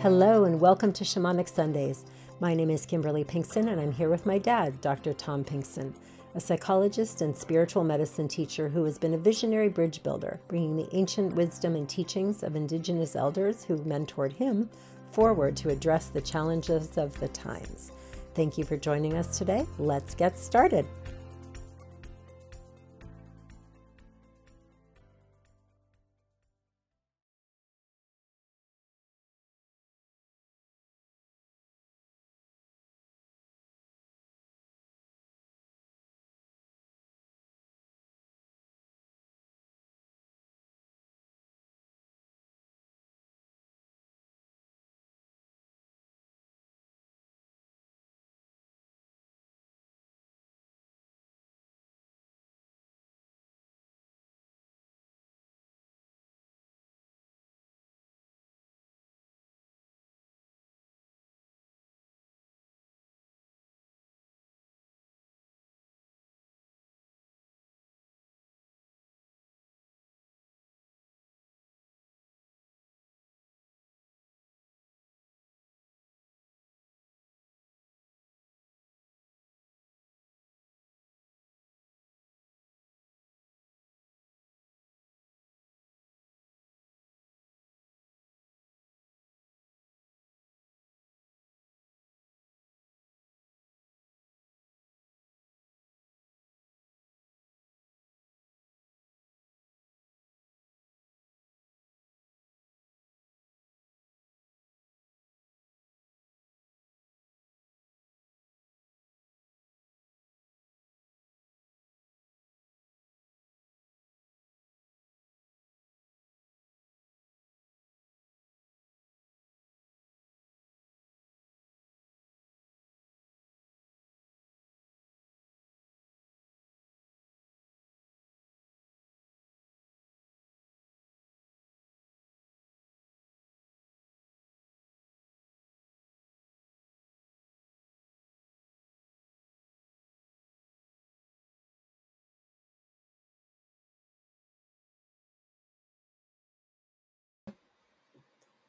Hello, and welcome to Shamanic Sundays. My name is Kimberly Pinkson, and I'm here with my dad, Dr. Tom Pinkson, a psychologist and spiritual medicine teacher who has been a visionary bridge builder, bringing the ancient wisdom and teachings of indigenous elders who mentored him forward to address the challenges of the times. Thank you for joining us today. Let's get started.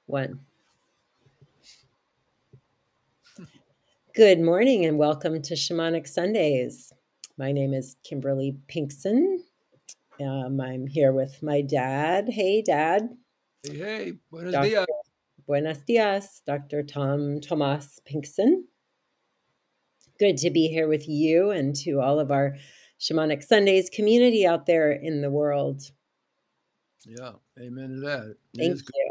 One. Good morning and welcome to Shamanic Sundays. My name is Kimberly Pinkson. Um, I'm here with my dad. Hey, Dad. Hey, hey, buenos Dr. dias. Buenos dias, Dr. Tom Tomas Pinkson. Good to be here with you and to all of our Shamanic Sundays community out there in the world. Yeah, amen to that. Thank you.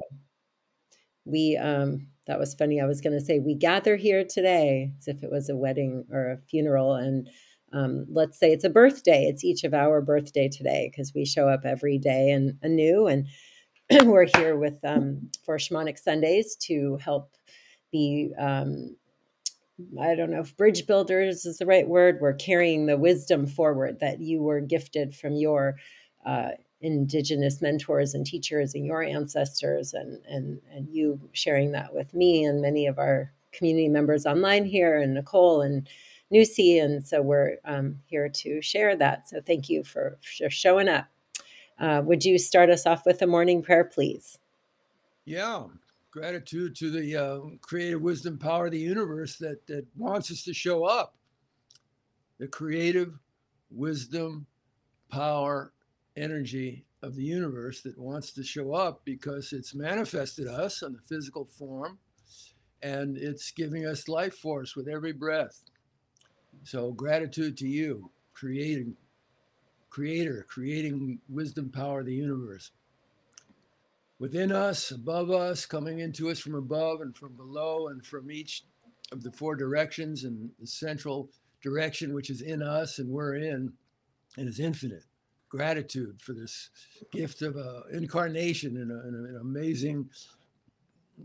We um that was funny. I was going to say we gather here today as if it was a wedding or a funeral and um, let's say it's a birthday. It's each of our birthday today because we show up every day and anew and we're here with um, for Shamanic Sundays to help be um, I don't know if bridge builders is the right word. We're carrying the wisdom forward that you were gifted from your uh, indigenous mentors and teachers and your ancestors, and and and you sharing that with me and many of our community members online here, and Nicole and Nusi, and so we're um, here to share that. So thank you for, showing up. Uh, would you start us off with a morning prayer, please? Yeah, gratitude to the uh, creative wisdom power of the universe that that wants us to show up. The creative wisdom, power, energy of the universe that wants to show up because it's manifested us in the physical form and it's giving us life force with every breath. So gratitude to you, creating creator, creating wisdom power of the universe. Within us, above us, coming into us from above and from below and from each of the four directions and the central direction which is in us and we're in and is infinite gratitude for this gift of uh, incarnation and, an amazing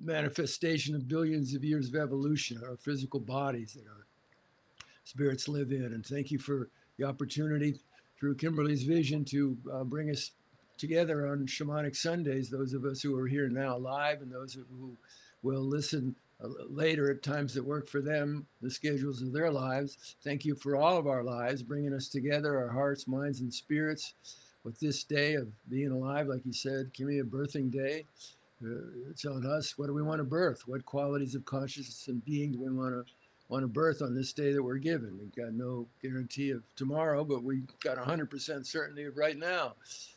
manifestation of billions of years of evolution, our physical bodies that our spirits live in. And thank you for the opportunity through Kimberly's vision to uh, bring us together on Shamanic Sundays, those of us who are here now live and those who will listen later at times that work for them, the schedules of their lives. Thank you for all of our lives, bringing us together, our hearts, minds, and spirits with this day of being alive. Like you said, give me a birthing day. Uh, it's on us. What do we want to birth? What qualities of consciousness and being do we want to want to birth on this day that we're given? We've got no guarantee of tomorrow, but we've got 100% certainty of right now.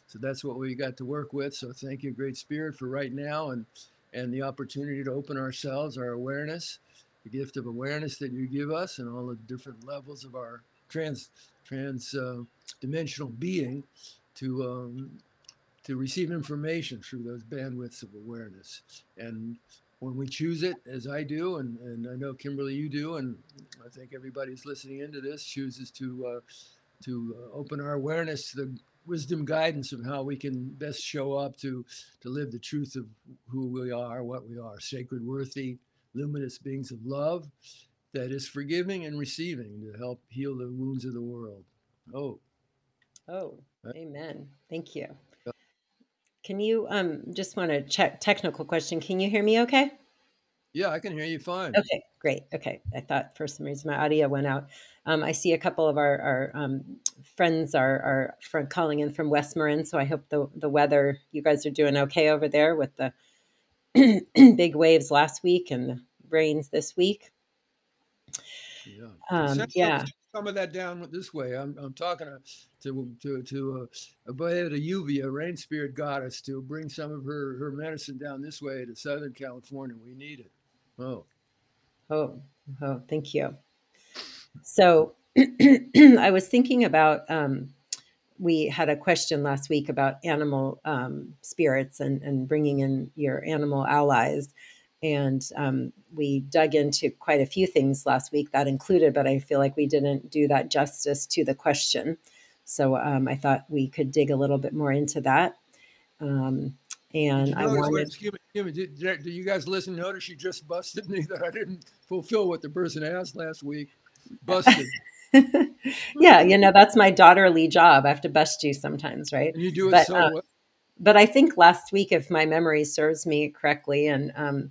So that's what we got to work with. So thank you, Great Spirit, for right now and and the opportunity to open ourselves, our awareness, the gift of awareness that you give us, and all the different levels of our trans trans uh, dimensional being to um, to receive information through those bandwidths of awareness. And when we choose it, as I do, and, and I know Kimberly, you do, and I think everybody's listening into this chooses to uh, to uh, open our awareness to the wisdom guidance of how we can best show up to to live the truth of who we are, what we are, sacred, worthy, luminous beings of love that is forgiving and receiving to help heal the wounds of the world. Oh. Oh, amen. Thank you. Can you um just want to check technical question? Can you hear me okay? Yeah, I can hear you fine. Okay, great. Okay. I thought for some reason my audio went out. Um, I see a couple of our, our um, friends are, are from calling in from West Marin, so I hope the, the weather, you guys are doing okay over there with the big waves last week and the rains this week. Yeah. Um, yeah. some, of that down this way. I'm, I'm talking to to to, to uh, to Yuvia, rain spirit goddess, to bring some of her her medicine down this way to Southern California. We need it. Oh, Oh, oh, thank you. So I was thinking about um, we had a question last week about animal um, spirits and, and bringing in your animal allies. And um, we dug into quite a few things last week that included, but I feel like we didn't do that justice to the question. So um, I thought we could dig a little bit more into that. Um, and you I notice? Wait, wanted, excuse me, excuse me. Did, did, did you guys listen? Notice you just busted me that I didn't fulfill what the person asked last week. Busted, yeah, you know, that's my daughterly job. I have to bust you sometimes, right? and you do it But so uh, well. but I think last week, if my memory serves me correctly, and um,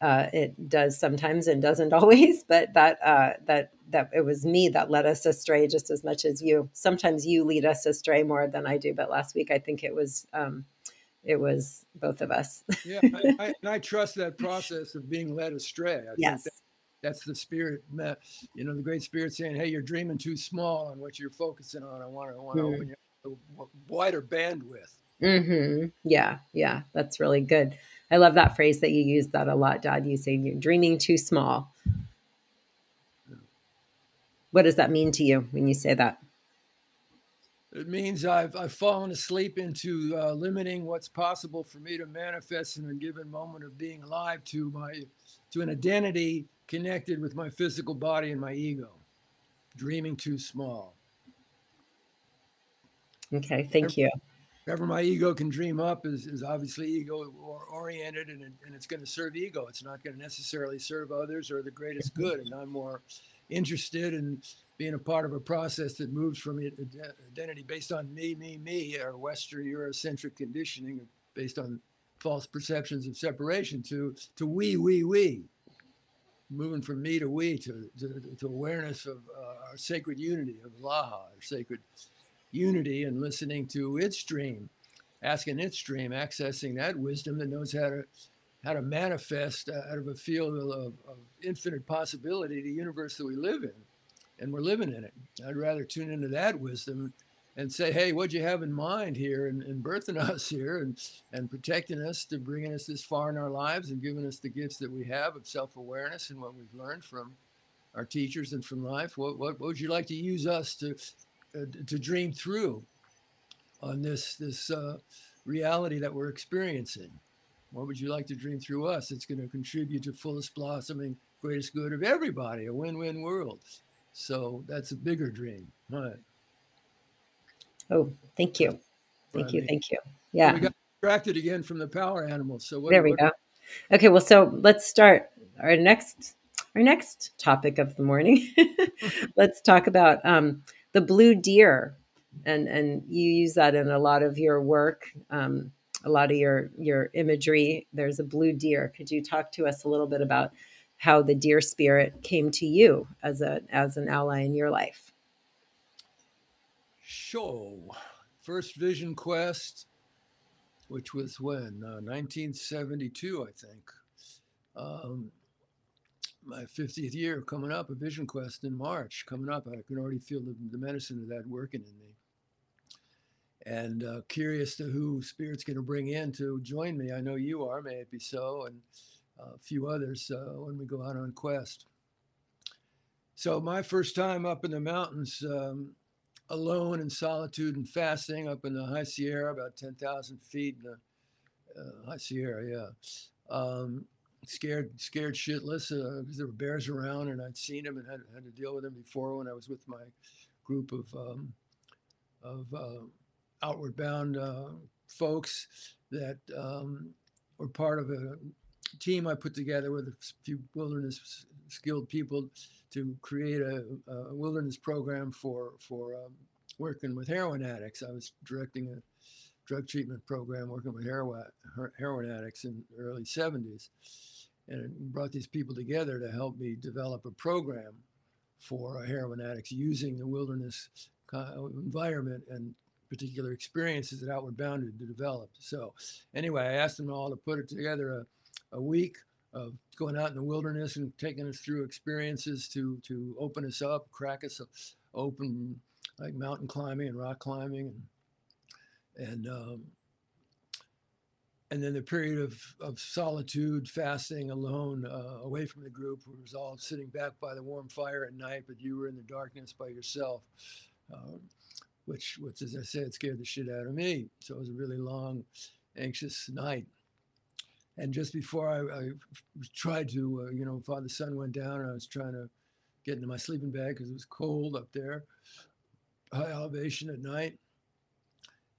uh, it does sometimes and doesn't always, but that uh, that that it was me that led us astray just as much as you. Sometimes you lead us astray more than I do, but last week I think it was um, it was both of us. Yeah, I, I, and I trust that process of being led astray. I think yes. That that's the spirit, you know, the great spirit saying, "Hey, you're dreaming too small on what you're focusing on. I want to, I want to Mm. open a wider bandwidth." Mm-hmm. Yeah, yeah, that's really good. I love that phrase that you use that a lot, Dad. You say you're dreaming too small. What does that mean to you when you say that? It means I've I've fallen asleep into uh, limiting what's possible for me to manifest in a given moment of being alive to my to an identity connected with my physical body and my ego. Dreaming too small. Okay, thank you. Whatever my ego can dream up is, is obviously ego oriented and, and it's going to serve ego. It's not going to necessarily serve others or the greatest good. And I'm more interested in being a part of a process that moves from identity based on me, me, me, or Western Eurocentric conditioning based on false perceptions of separation to, to we, we, we. Moving from me to we to, to, to awareness of uh, our sacred unity of Laha, our sacred unity, and listening to its dream, asking its dream, accessing that wisdom that knows how to how to manifest uh, out of a field of, of infinite possibility the universe that we live in, and we're living in it. I'd rather tune into that wisdom and say, hey, what'd you have in mind here and, and birthing us here and, and protecting us to bringing us this far in our lives and giving us the gifts that we have of self-awareness and what we've learned from our teachers and from life. What, what, what would you like to use us to, uh, to dream through on this, this uh, reality that we're experiencing? What would you like to dream through us? It's going to contribute to fullest blossoming, greatest good of everybody, a win-win world. So that's a bigger dream. All right. Oh, thank you. Thank you. me. Thank you. Yeah, we got distracted again from the power animals. So what? there we what go. Okay, well, so let's start our next our next topic of the morning. let's talk about um, the blue deer, and and you use that in a lot of your work, um, a lot of your your imagery. There's a blue deer. Could you talk to us a little bit about how the deer spirit came to you as a as an ally in your life? Show? First Vision Quest. which was when uh, 1972, I think. Um, my 50th year coming up, a Vision Quest in March coming up. I can already feel the, the medicine of that working in me. And uh, curious to who Spirit's going to bring in to join me. I know you are, may it be so, and uh, a few others uh, when we go out on quest. So, my first time up in the mountains, um, alone in solitude and fasting up in the High Sierra, about 10,000 feet in the uh, High Sierra, yeah. Um, scared, scared shitless because uh, there were bears around, and I'd seen them and had, had to deal with them before when I was with my group of um, of uh, outward bound uh, folks that um, were part of a team I put together with a few wilderness skilled people to create a, a wilderness program for for um, working with heroin addicts. I was directing a drug treatment program working with heroin, heroin addicts in the early 70s and it brought these people together to help me develop a program for heroin addicts using the wilderness environment and particular experiences that Outward Bounded to develop. So, anyway, I asked them all to put it together a, a week of going out in the wilderness and taking us through experiences to to open us up, crack us open, like mountain climbing and rock climbing, and and um, and then the period of, of solitude, fasting alone, uh, away from the group, we was all sitting back by the warm fire at night, but you were in the darkness by yourself, uh, which, which, as I said, scared the shit out of me. So it was a really long, anxious night. And just before I, I tried to, uh, you know, the sun went down, I was trying to get into my sleeping bag because it was cold up there, high elevation at night.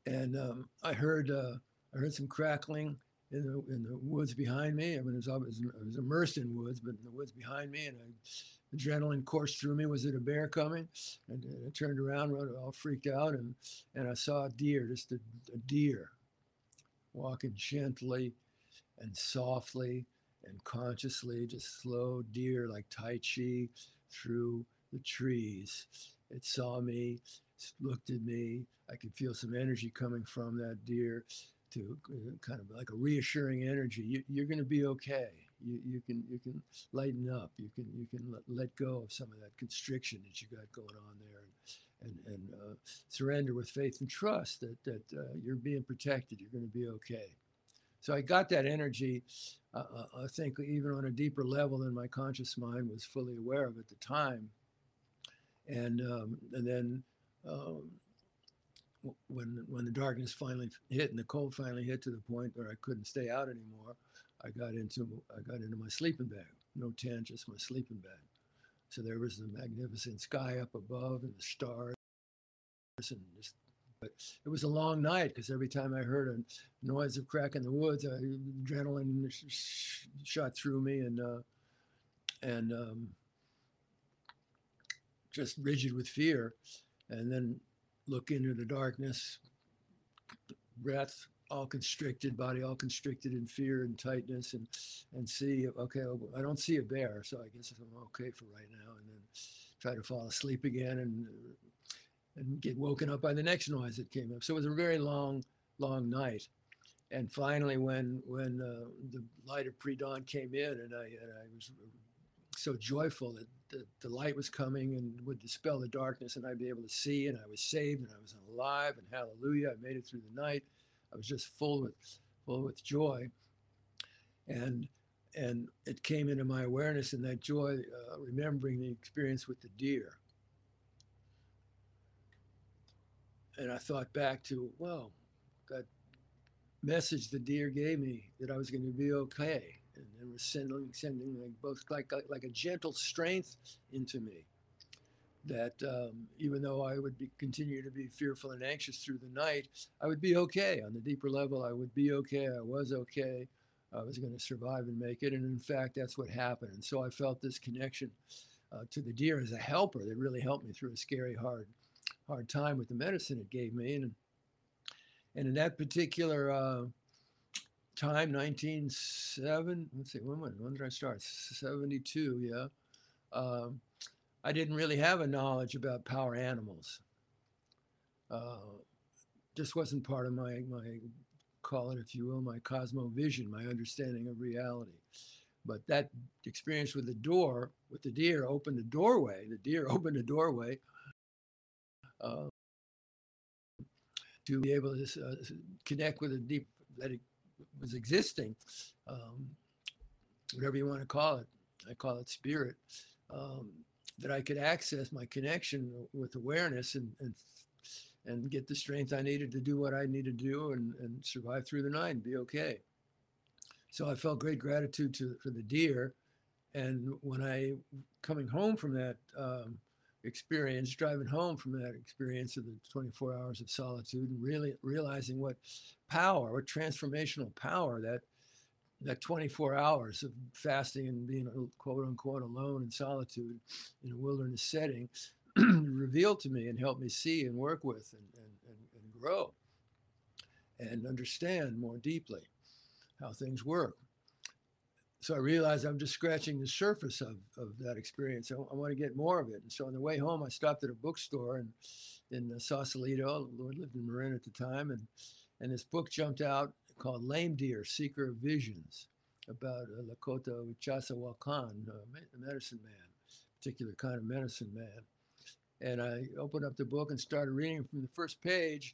And um, I heard uh, I heard some crackling in the in the woods behind me. I mean, I was, I was immersed in woods, but in the woods behind me, and I, adrenaline coursed through me. Was it a bear coming? And, and I turned around, all freaked out, and and I saw a deer, just a, a deer, walking gently and softly and consciously, just slow deer like Tai Chi through the trees. It saw me, looked at me. I could feel some energy coming from that deer to uh, kind of like a reassuring energy. You, you're going to be okay. You, you can you can lighten up. You can you can let, let go of some of that constriction that you got going on there, and and, and uh, surrender with faith and trust that that uh, you're being protected. You're going to be okay. So I got that energy. Uh, uh, I think even on a deeper level than my conscious mind was fully aware of at the time, and um, and then. Um, when when the darkness finally hit and the cold finally hit to the point where I couldn't stay out anymore, I got into I got into my sleeping bag. No tent, just my sleeping bag. So there was the magnificent sky up above and the stars and just but it was a long night because every time I heard a noise of crack in the woods, I, adrenaline sh- shot through me and uh, and um, just rigid with fear. And then look into the darkness, breath all constricted, body all constricted in fear and tightness, and and see, okay, I don't see a bear, so I guess I'm okay for right now, and then try to fall asleep again and and get woken up by the next noise that came up. So it was a very long, long night. And finally, when when uh, the light of pre-dawn came in, and I and I was so joyful that the, the light was coming and would dispel the darkness and I'd be able to see and I was saved and I was alive and hallelujah, I made it through the night. I was just full with full with joy. And and it came into my awareness in that joy, uh, remembering the experience with the deer. And I thought back to, well, that message the deer gave me that I was going to be okay and it was sending sending like both like like a gentle strength into me that um, even though I would be, continue to be fearful and anxious through the night, I would be okay on the deeper level. I would be okay. I was okay. I was going to survive and make it. And in fact, that's what happened. And so I felt this connection uh, to the deer as a helper that really helped me through a scary, hard, hard time with the medicine it gave me. And and in that particular uh, time, 1907. Let's see, when, when, did I start? 72, yeah. Um, I didn't really have a knowledge about power animals. Uh, just wasn't part of my, my call it, if you will, my cosmovision, my understanding of reality. But that experience with the door, with the deer, opened a doorway. The deer opened a doorway uh, to be able to uh, connect with a deep that it was existing, um, whatever you want to call it. I call it spirit. Um, that I could access my connection with awareness and, and and get the strength I needed to do what I needed to do and, and survive through the night and be okay. So I felt great gratitude to, for the deer. And when I, coming home from that um, experience, driving home from that experience of the 24 hours of solitude and really realizing what power, what transformational power that that 24 hours of fasting and being quote unquote alone in solitude in a wilderness setting revealed to me and helped me see and work with and, and, and, and grow and understand more deeply how things work. So I realized I'm just scratching the surface of, of that experience. I, I want to get more of it. And so on the way home, I stopped at a bookstore in, in uh, Sausalito. Lord lived in Marin at the time. And, and this book jumped out called Lame Deer, Seeker of Visions, about uh, Lakota Wichasa Wakan, a medicine man, particular kind of medicine man. And I opened up the book and started reading from the first page.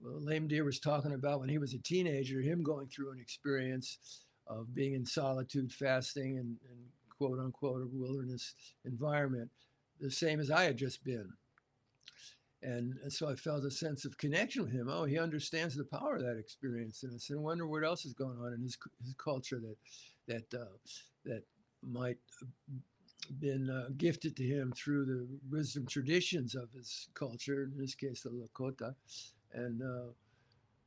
Well, Lame Deer was talking about when he was a teenager, him going through an experience of being in solitude, fasting, and, and quote unquote a wilderness environment, the same as I had just been. And, so I felt a sense of connection with him. Oh, he understands the power of that experience. And I said, I wonder what else is going on in his, his culture that that uh, that might been uh, gifted to him through the wisdom traditions of his culture, in this case, the Lakota. And uh,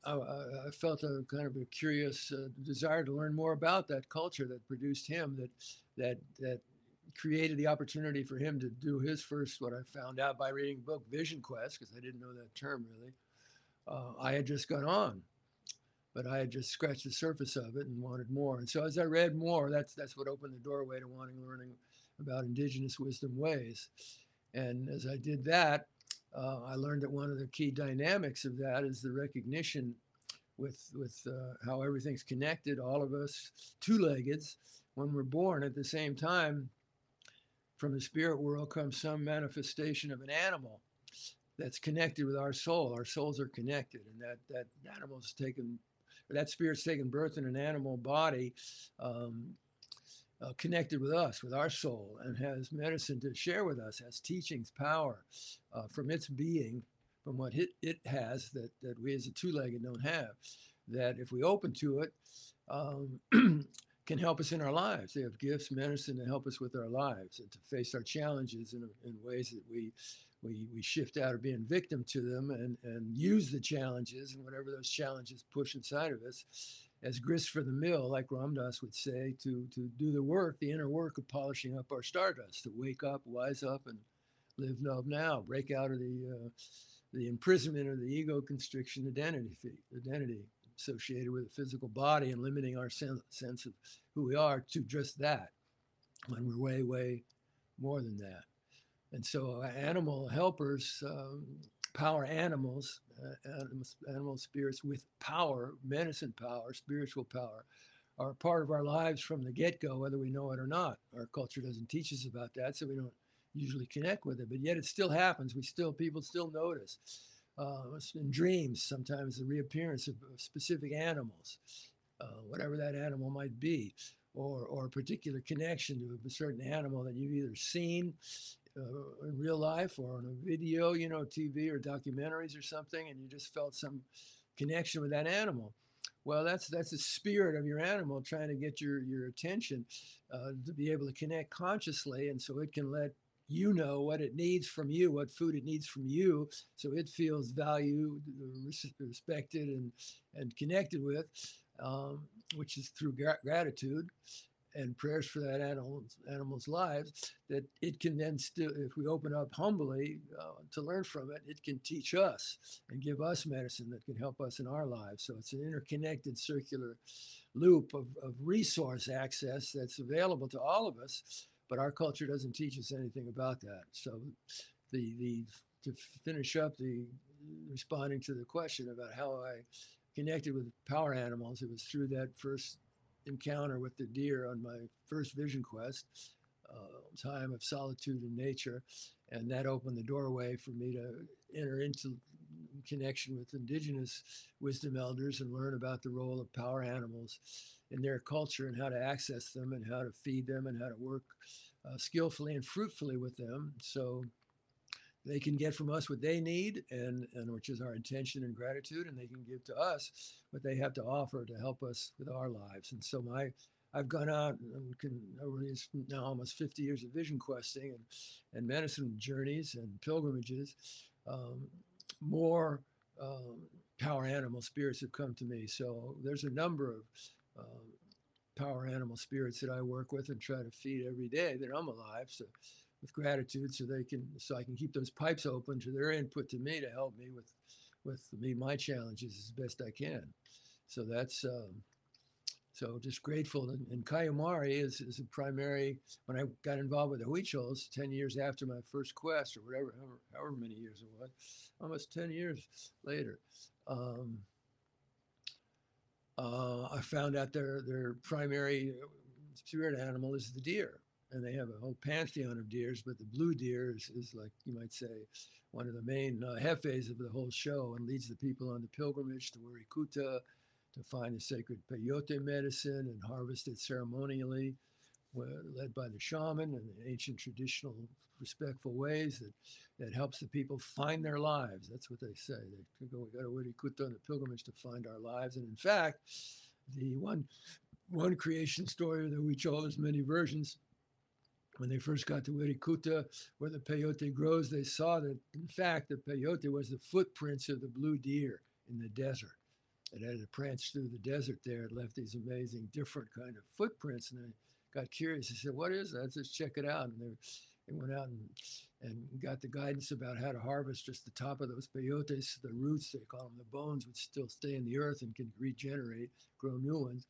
I, felt a kind of a curious uh, desire to learn more about that culture that produced him, that that that created the opportunity for him to do his first, what I found out by reading book Vision Quest, because I didn't know that term really. Uh, I had just gone on, but I had just scratched the surface of it and wanted more. And so as I read more, that's that's what opened the doorway to wanting learning about indigenous wisdom ways. And as I did that, uh, I learned that one of the key dynamics of that is the recognition with with uh, how everything's connected. All of us two-leggeds, when we're born at the same time, from the spirit world comes some manifestation of an animal that's connected with our soul. Our souls are connected, and that that animal's taken, that spirit's taken birth in an animal body. Um, uh, connected with us, with our soul, and has medicine to share with us, has teachings, power uh, from its being, from what it, it has that, that we as a two legged don't have. That if we open to it, um, can help us in our lives. They have gifts, medicine to help us with our lives and to face our challenges in, in ways that we, we, we shift out of being victim to them and, and use the challenges and whatever those challenges push inside of us as grist for the mill, like Ram Dass would say, to, to do the work, the inner work of polishing up our stardust, to wake up, wise up, and live love now, break out of the, uh, the imprisonment of the ego constriction identity, identity associated with the physical body and limiting our sen- sense of who we are to just that when we're way, way more than that. And so, uh, animal helpers, um, power animals, uh, animal spirits with power, medicine power, spiritual power, are part of our lives from the get go, whether we know it or not. Our culture doesn't teach us about that, so we don't usually connect with it. But yet it still happens. We still, people still notice. Uh, in dreams, sometimes the reappearance of, of specific animals, uh, whatever that animal might be, or, or a particular connection to a certain animal that you've either seen uh, in real life or on a video, you know, TV or documentaries or something, and you just felt some connection with that animal. Well, that's that's the spirit of your animal trying to get your your attention uh, to be able to connect consciously, and so it can let you know what it needs from you, what food it needs from you, so it feels valued, respected, and and connected with, um, which is through gratitude and prayers for that animal's, animal's lives, that it can then still, if we open up humbly uh, to learn from it, it can teach us and give us medicine that can help us in our lives. So it's an interconnected circular loop of, of resource access that's available to all of us, but our culture doesn't teach us anything about that. So the, the, to finish up the responding to the question about how I connected with power animals. It was through that first encounter with the deer on my first vision quest, uh, time of solitude in nature, and that opened the doorway for me to enter into connection with indigenous wisdom elders and learn about the role of power animals in their culture and how to access them and how to feed them and how to work uh, skillfully and fruitfully with them. So they can get from us what they need and, and which is our intention and gratitude and they can give to us what they have to offer to help us with our lives. And so my i've gone out and can over these now almost 50 years of vision questing and, and medicine journeys and pilgrimages um, more um, power animal spirits have come to me. So there's a number of um, power animal spirits that i work with and try to feed every day that i'm alive. So with gratitude so they can so I can keep those pipes open to their input to me to help me with with me my challenges as best I can. So that's um, so just grateful. And, and Kauyumari is, is a primary. When I got involved with the Huichols, ten years after my first quest, or whatever, however, however many years it was, almost ten years later, um, uh, I found out their their primary spirit animal is the deer and they have a whole pantheon of deers, but the blue deer is, is like you might say one of the main uh, jefes of the whole show and leads the people on the pilgrimage to Wirikuta to find the sacred peyote medicine and harvest it ceremonially, led by the shaman and the ancient traditional respectful ways that, that helps the people find their lives. That's what they say. They go, we go to Wirikuta on the pilgrimage to find our lives. And in fact, the one one creation story that we chose, many versions, when they first got to Wirikuta, where the peyote grows, they saw that, in fact, the peyote was the footprints of the blue deer in the desert. And as it pranced through the desert there, it left these amazing, different kind of footprints. And they got curious. They said, "What is that? Let's check it out." And they, they went out and, and got the guidance about how to harvest just the top of those peyotes. The roots, they call them the bones, would still stay in the earth and can regenerate, grow new ones.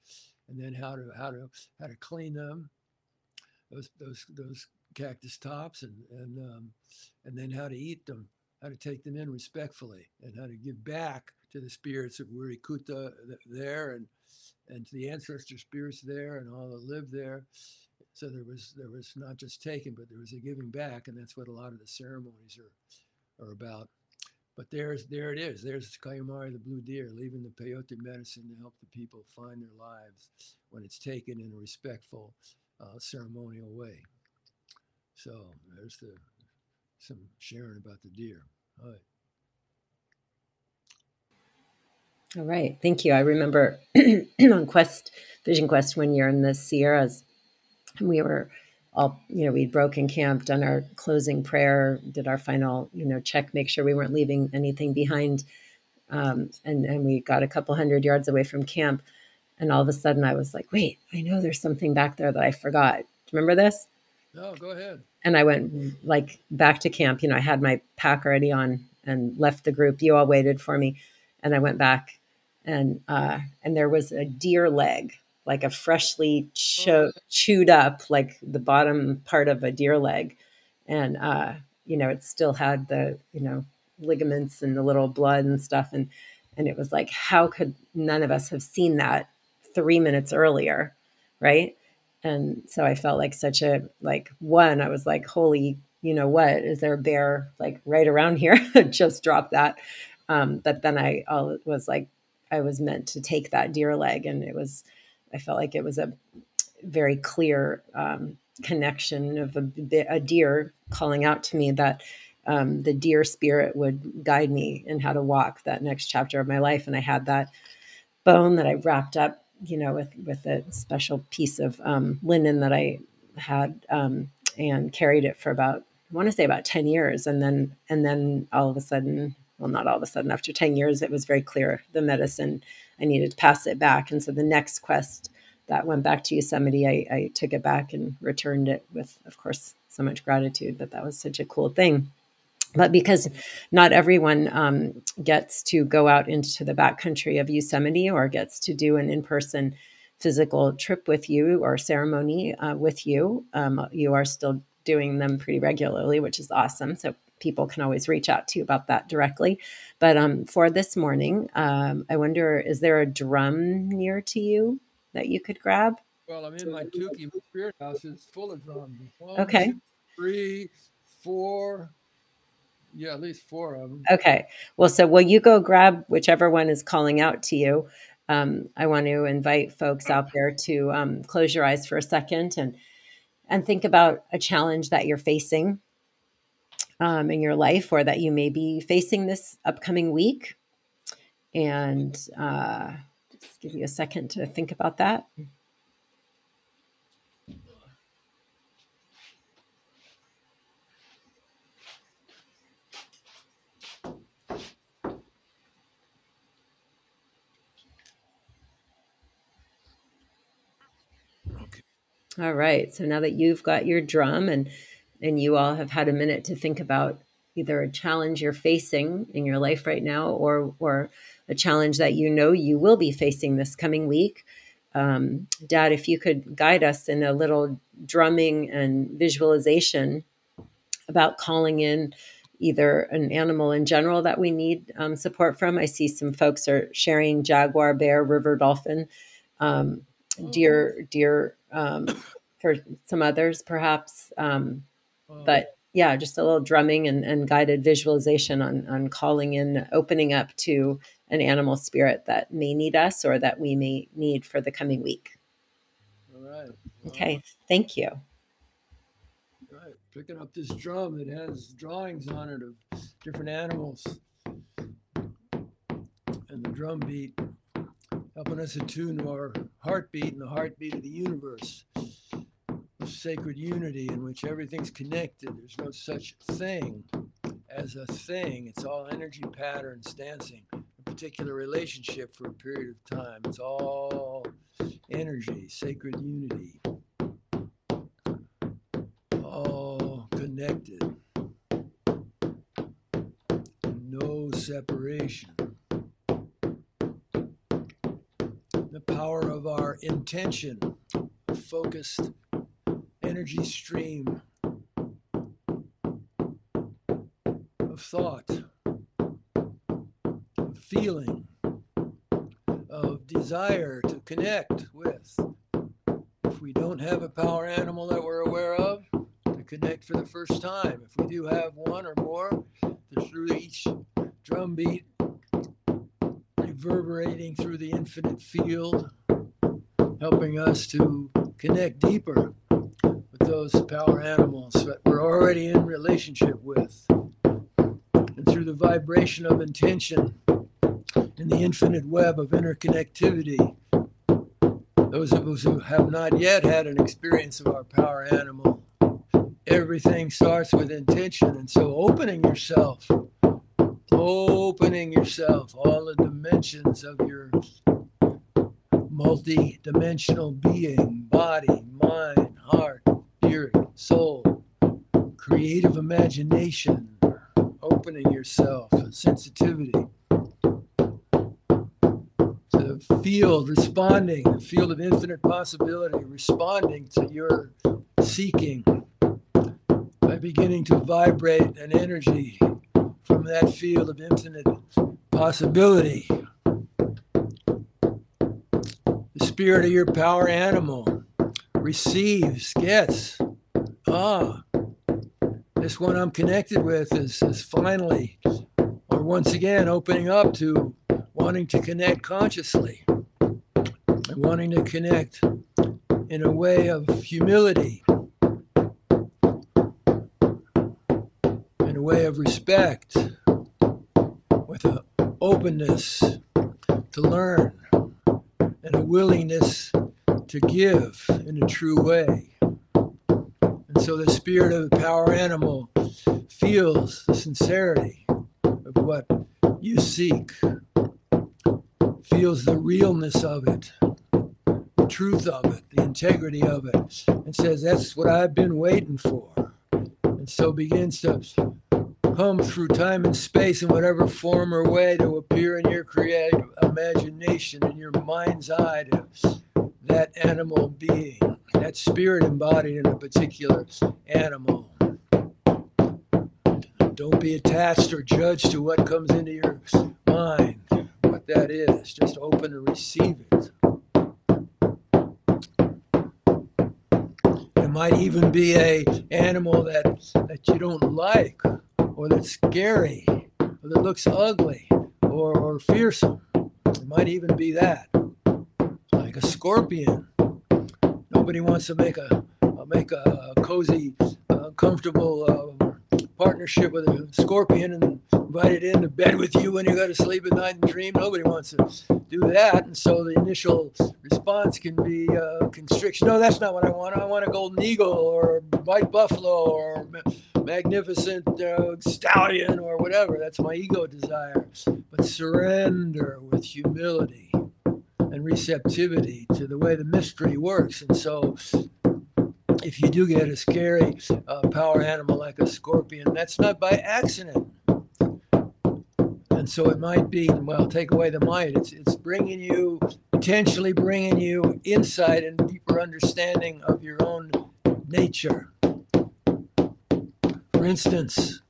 And then how to how to how to clean them those those those cactus tops and and um, and then how to eat them, how to take them in respectfully, and how to give back to the spirits of Wirikuta there and and to the ancestor spirits there and all that live there. So there was there was not just taking, but there was a giving back, and that's what a lot of the ceremonies are are about. But there's there it is. There's Kauyumari the blue deer leaving the peyote medicine to help the people find their lives when it's taken in a respectful uh, ceremonial way. So there's the some sharing about the deer. All right. All right. Thank you. I remember on Quest, Vision Quest one year in the Sierras, we were all, you know, we'd broken camp, done our closing prayer, did our final, you know, check, make sure we weren't leaving anything behind. Um, and, and we got a couple hundred yards away from camp. And all of a sudden I was like, wait, I know there's something back there that I forgot. Do you remember this? No, go ahead. And I went like back to camp. You know, I had my pack already on and left the group. You all waited for me. And I went back and uh, and there was a deer leg, like a freshly cho- oh. chewed up, like the bottom part of a deer leg. And uh, you know, it still had the, you know, ligaments and the little blood and stuff. And and it was like, how could none of us have seen that three minutes earlier, right? And so I felt like such a like one. I was like, holy, you know what? Is there a bear like right around here? Just drop that. Um, but then I all was like, I was meant to take that deer leg, and it was. I felt like it was a very clear um, connection of a, a, deer calling out to me that um, the deer spirit would guide me in how to walk that next chapter of my life. And I had that bone that I wrapped up you know, with with a special piece of um, linen that I had um, and carried it for about I want to say about ten years, and then and then all of a sudden, well, not all of a sudden, after ten years, it was very clear the medicine I needed to pass it back, and so the next quest that went back to Yosemite, I, I took it back and returned it with, of course, so much gratitude that that was such a cool thing but because not everyone um, gets to go out into the backcountry of Yosemite or gets to do an in-person physical trip with you or ceremony uh, with you, um, you are still doing them pretty regularly, which is awesome. So people can always reach out to you about that directly. But um, for this morning, um, I wonder is there a drum near to you that you could grab? Well, I'm in my Tuki spirit house. It's full of drums. One, Okay. three, four. Yeah, at least four of them. Okay. Well, so will you go grab whichever one is calling out to you? Um, I want to invite folks out there to um, close your eyes for a second and and think about a challenge that you're facing um, in your life or that you may be facing this upcoming week. And uh, just give you a second to think about that. All right. So now that you've got your drum and and you all have had a minute to think about either a challenge you're facing in your life right now or or a challenge that you know you will be facing this coming week. Um, Dad, if you could guide us in a little drumming and visualization about calling in either an animal in general that we need um, support from. I see some folks are sharing jaguar, bear, river dolphin, um, deer, dear Um, for some others, perhaps, um, but yeah, just a little drumming and, and guided visualization on on calling in, opening up to an animal spirit that may need us or that we may need for the coming week. all right. Okay, thank you. Right. Picking up this drum that has drawings on it of different animals. And the drum beat helping us attune to our heartbeat and the heartbeat of the universe. of Sacred unity in which everything's connected. There's no such thing as a thing. It's all energy patterns dancing a particular relationship for a period of time. It's all energy, sacred unity all connected. No separation. Of our intention, focused energy stream of thought, of feeling, of desire to connect with. If we don't have a power animal that we're aware of, to connect for the first time. If we do have one or more, through each drum beat, reverberating through the infinite field, helping us to connect deeper with those power animals that we're already in relationship with. And through the vibration of intention in the infinite web of interconnectivity, those of us who have not yet had an experience of our power animal everything starts with intention. And so opening yourself, opening yourself, all the dimensions of your multi dimensional being, body, mind, heart, spirit, soul, creative imagination, opening yourself, sensitivity. To the field responding, the field of infinite possibility, responding to your seeking by beginning to vibrate an energy from that field of infinite possibility. Spirit of your power animal receives, gets, ah, this one I'm connected with is, is finally, or once again, opening up to wanting to connect consciously and wanting to connect in a way of humility in a way of respect, with an openness to learn willingness to give in a true way. And so the spirit of the power animal feels the sincerity of what you seek, feels the realness of it, the truth of it, the integrity of it, and says, That's what I've been waiting for and so begins to come through time and space in whatever form or way to appear in your creative imagination, in your mind's eye to that animal being, that spirit embodied in a particular animal. Don't be attached or judged to what comes into your mind, what that is. Just open and receive it. It might even be a animal that, that you don't like, or that's scary, or that looks ugly, or, or fearsome. It might even be that, like a scorpion. Nobody wants to make a make a, cozy, uh, comfortable uh, partnership with a scorpion and invite it into bed with you when you go to sleep at night and dream. Nobody wants to do that. And so the initial response can be uh, constriction. No, that's not what I want. I want a golden eagle or a white buffalo or magnificent uh, stallion or whatever. That's my ego desire. But surrender with humility and receptivity to the way the mystery works. And so if you do get a scary uh, power animal like a scorpion, that's not by accident. And so it might be, well, take away the mind. It's, it's bringing you, potentially bringing you insight and deeper understanding of your own nature. For instance,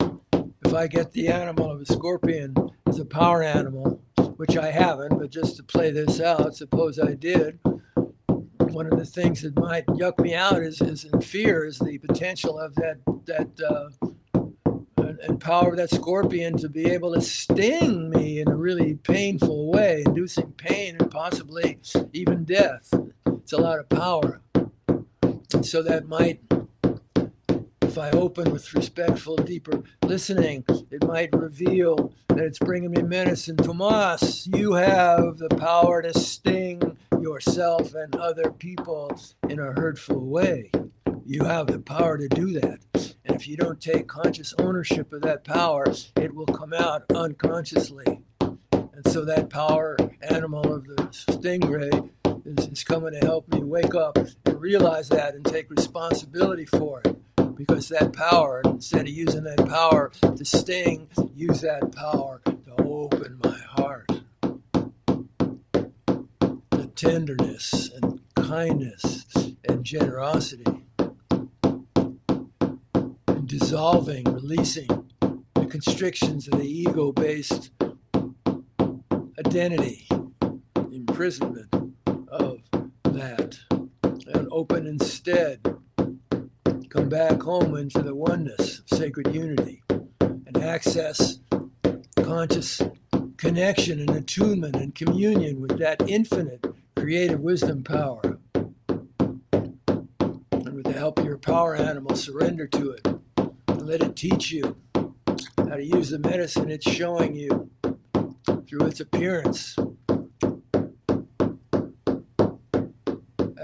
if I get the animal of a scorpion as a power animal, which I haven't, but just to play this out, suppose I did, one of the things that might yuck me out is, is in fear is the potential of that that uh, and power that scorpion to be able to sting me in a really painful way, inducing pain and possibly even death. It's a lot of power. So that might, if I open with respectful, deeper listening, it might reveal that it's bringing me medicine. Tomas, you have the power to sting yourself and other people in a hurtful way. You have the power to do that. And if you don't take conscious ownership of that power, it will come out unconsciously. And so that power animal of the stingray is, is coming to help me wake up and realize that and take responsibility for it. Because that power, instead of using that power to sting, use that power to open my heart. The tenderness and kindness and generosity dissolving, releasing the constrictions of the ego based identity, imprisonment of that, and open instead. Come back home into the oneness of sacred unity and access conscious connection and attunement and communion with that infinite creative wisdom power. And with the help of your power animal, surrender to it let it teach you how to use the medicine it's showing you through its appearance.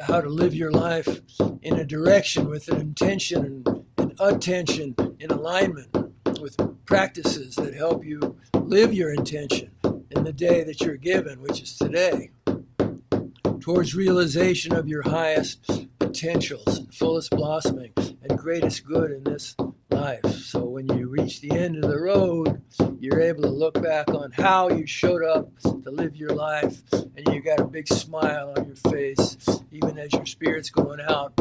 How to live your life in a direction with an intention and, and attention in alignment with practices that help you live your intention in the day that you're given, which is today, towards realization of your highest potentials and fullest blossoming and greatest good in this life. So when you reach the end of the road, you're able to look back on how you showed up to live your life, and you got a big smile on your face, even as your spirit's going out,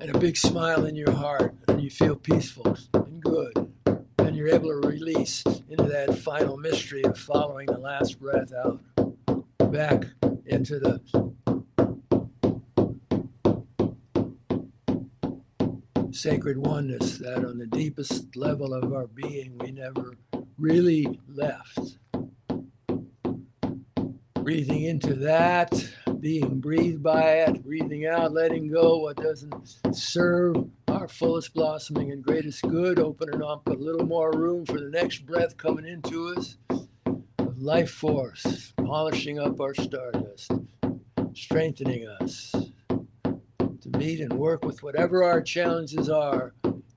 and a big smile in your heart, and you feel peaceful and good. And you're able to release into that final mystery of following the last breath out back into the sacred oneness that on the deepest level of our being we never really left. Breathing into that, being breathed by it, breathing out, letting go what doesn't serve our fullest blossoming and greatest good, opening up a little more room for the next breath coming into us life force, polishing up our stardust, strengthening us meet and work with whatever our challenges are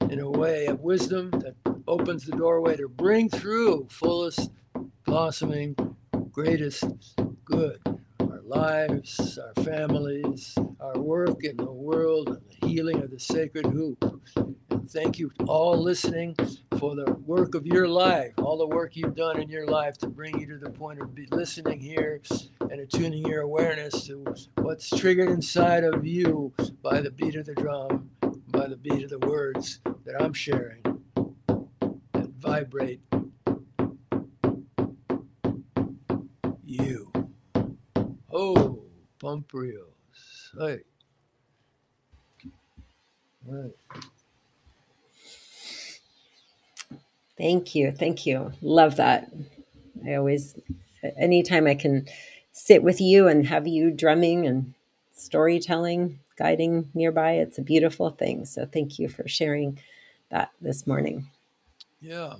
in a way of wisdom that opens the doorway to bring through fullest blossoming, greatest good. Our lives, our families, our work in the world, and the healing of the sacred hoop. And thank you all listening for the work of your life, all the work you've done in your life to bring you to the point of listening here and attuning your awareness to what's triggered inside of you by the beat of the drum, by the beat of the words that I'm sharing that vibrate you. Oh, Pamparios. Hey. Right. Thank you. Thank you. Love that. I always, anytime I can sit with you and have you drumming and storytelling, guiding nearby, it's a beautiful thing. So thank you for sharing that this morning. Yeah.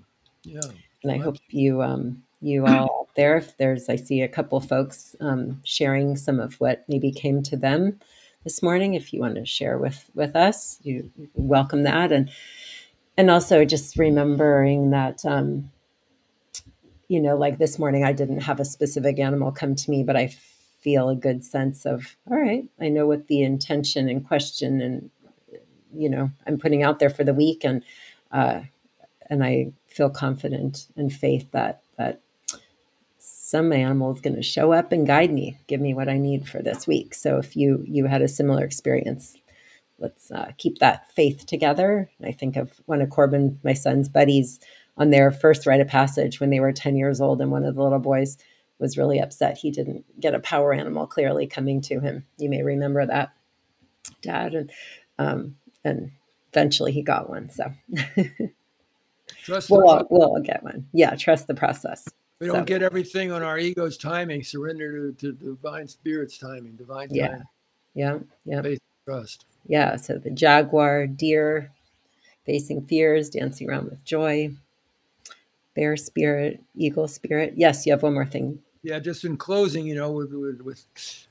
Yeah. And I hope you, um, you all there, if there's, I see a couple folks um, sharing some of what maybe came to them this morning. If you want to share with with us, you welcome that. And and also just remembering that um, you know like this morning i didn't have a specific animal come to me but i feel a good sense of all right i know what the intention and question and you know i'm putting out there for the week and uh, and i feel confident and faith that that some animal is going to show up and guide me give me what i need for this week so if you you had a similar experience let's uh, keep that faith together. I think of one of Corbin, my son's buddies, on their first rite of passage when they were 10 years old, and one of the little boys was really upset he didn't get a power animal clearly coming to him. You may remember that, Dad, and um, and eventually he got one. So Trust we'll, we'll get one. Yeah, trust the process. We don't get everything on our ego's timing. Surrender to, to divine spirit's timing, divine yeah. timing. Yeah, yeah. Faith, trust yeah, so the jaguar, deer, facing fears, dancing around with joy, bear spirit, eagle spirit. Yes, you have one more thing. Yeah, just in closing, you know, with with, with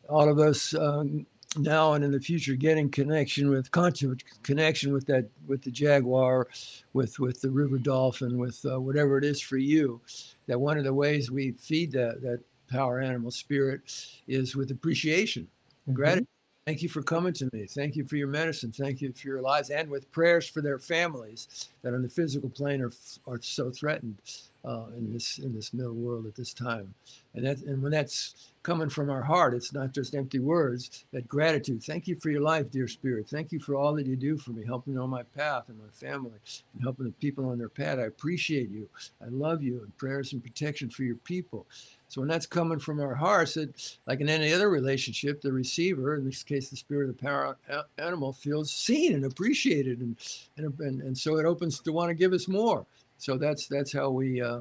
all of us um, now and in the future, getting connection with conscious connection with that with the jaguar, with with the river dolphin, with uh, whatever it is for you. That one of the ways we feed that that power animal spirit is with appreciation, mm-hmm. gratitude Thank you for coming to me. Thank you for your medicine. Thank you for your lives and with prayers for their families that on the physical plane are, are so threatened uh, in this in this middle world at this time. And that and when that's coming from our heart, it's not just empty words. That gratitude. Thank you for your life, dear Spirit. Thank you for all that you do for me, helping on my path and my family, and helping the people on their path. I appreciate you. I love you. And prayers and protection for your people. So when that's coming from our hearts, it, like in any other relationship, the receiver, in this case, the spirit of the power animal, feels seen and appreciated, and and and, and so it opens to want to give us more. So that's that's how we. Uh,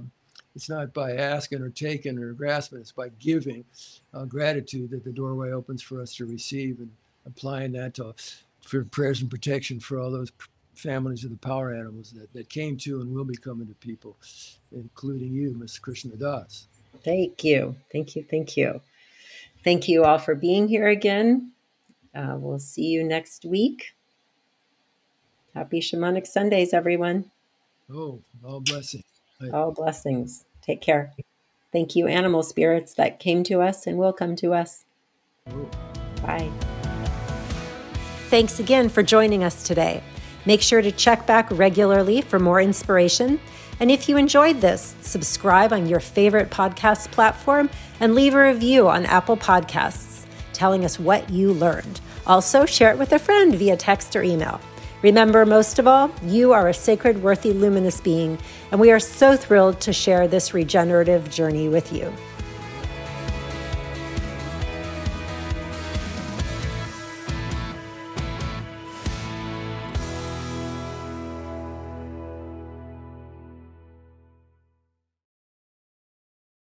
it's not by asking or taking or grasping; it's by giving uh, gratitude that the doorway opens for us to receive, and applying that to for prayers and protection for all those families of the power animals that, that came to and will be coming to people, including you, Mr. Krishna Das. Thank you. Thank you. Thank you. Thank you all for being here again. Uh, we'll see you next week. Happy Shamanic Sundays, everyone. Oh, all blessings. All blessings. Take care. Thank you, animal spirits that came to us and will come to us. Oh. Bye. Thanks again for joining us today. Make sure to check back regularly for more inspiration and if you enjoyed this, subscribe on your favorite podcast platform and leave a review on Apple Podcasts telling us what you learned. Also, share it with a friend via text or email. Remember, most of all, you are a sacred, worthy, luminous being, and we are so thrilled to share this regenerative journey with you.